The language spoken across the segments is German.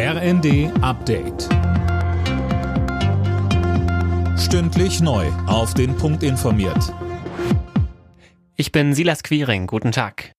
RND Update. Stündlich neu. Auf den Punkt informiert. Ich bin Silas Quiring. Guten Tag.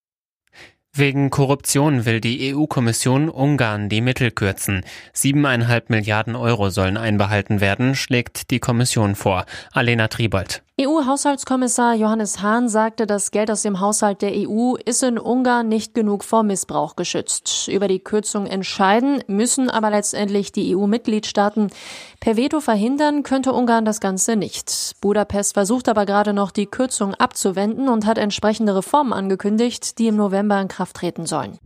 Wegen Korruption will die EU-Kommission Ungarn die Mittel kürzen. Siebeneinhalb Milliarden Euro sollen einbehalten werden, schlägt die Kommission vor. Alena Tribold. EU-Haushaltskommissar Johannes Hahn sagte, das Geld aus dem Haushalt der EU ist in Ungarn nicht genug vor Missbrauch geschützt. Über die Kürzung entscheiden müssen aber letztendlich die EU-Mitgliedstaaten. Per Veto verhindern könnte Ungarn das Ganze nicht. Budapest versucht aber gerade noch, die Kürzung abzuwenden und hat entsprechende Reformen angekündigt, die im November in Kraft treten sollen.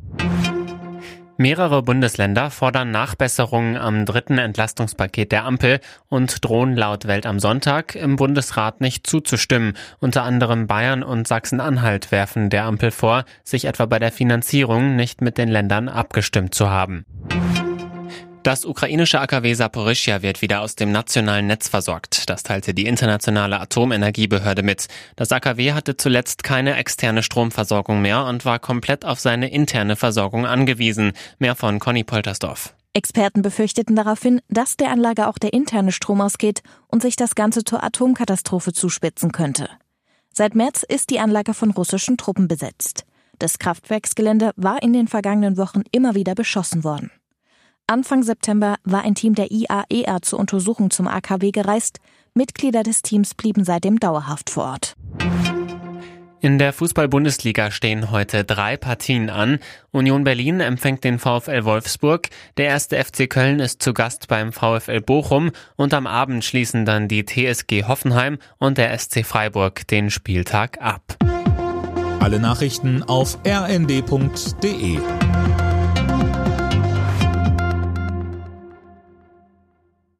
Mehrere Bundesländer fordern Nachbesserungen am dritten Entlastungspaket der Ampel und drohen laut Welt am Sonntag im Bundesrat nicht zuzustimmen. Unter anderem Bayern und Sachsen-Anhalt werfen der Ampel vor, sich etwa bei der Finanzierung nicht mit den Ländern abgestimmt zu haben. Das ukrainische AKW Saporischia wird wieder aus dem nationalen Netz versorgt. Das teilte die internationale Atomenergiebehörde mit. Das AKW hatte zuletzt keine externe Stromversorgung mehr und war komplett auf seine interne Versorgung angewiesen. Mehr von Conny Poltersdorf. Experten befürchteten daraufhin, dass der Anlage auch der interne Strom ausgeht und sich das Ganze zur Atomkatastrophe zuspitzen könnte. Seit März ist die Anlage von russischen Truppen besetzt. Das Kraftwerksgelände war in den vergangenen Wochen immer wieder beschossen worden. Anfang September war ein Team der IAER zur Untersuchung zum AKW gereist. Mitglieder des Teams blieben seitdem dauerhaft vor Ort. In der Fußball-Bundesliga stehen heute drei Partien an. Union Berlin empfängt den VfL Wolfsburg, der erste FC Köln ist zu Gast beim VfL Bochum und am Abend schließen dann die TSG Hoffenheim und der SC Freiburg den Spieltag ab. Alle Nachrichten auf rnd.de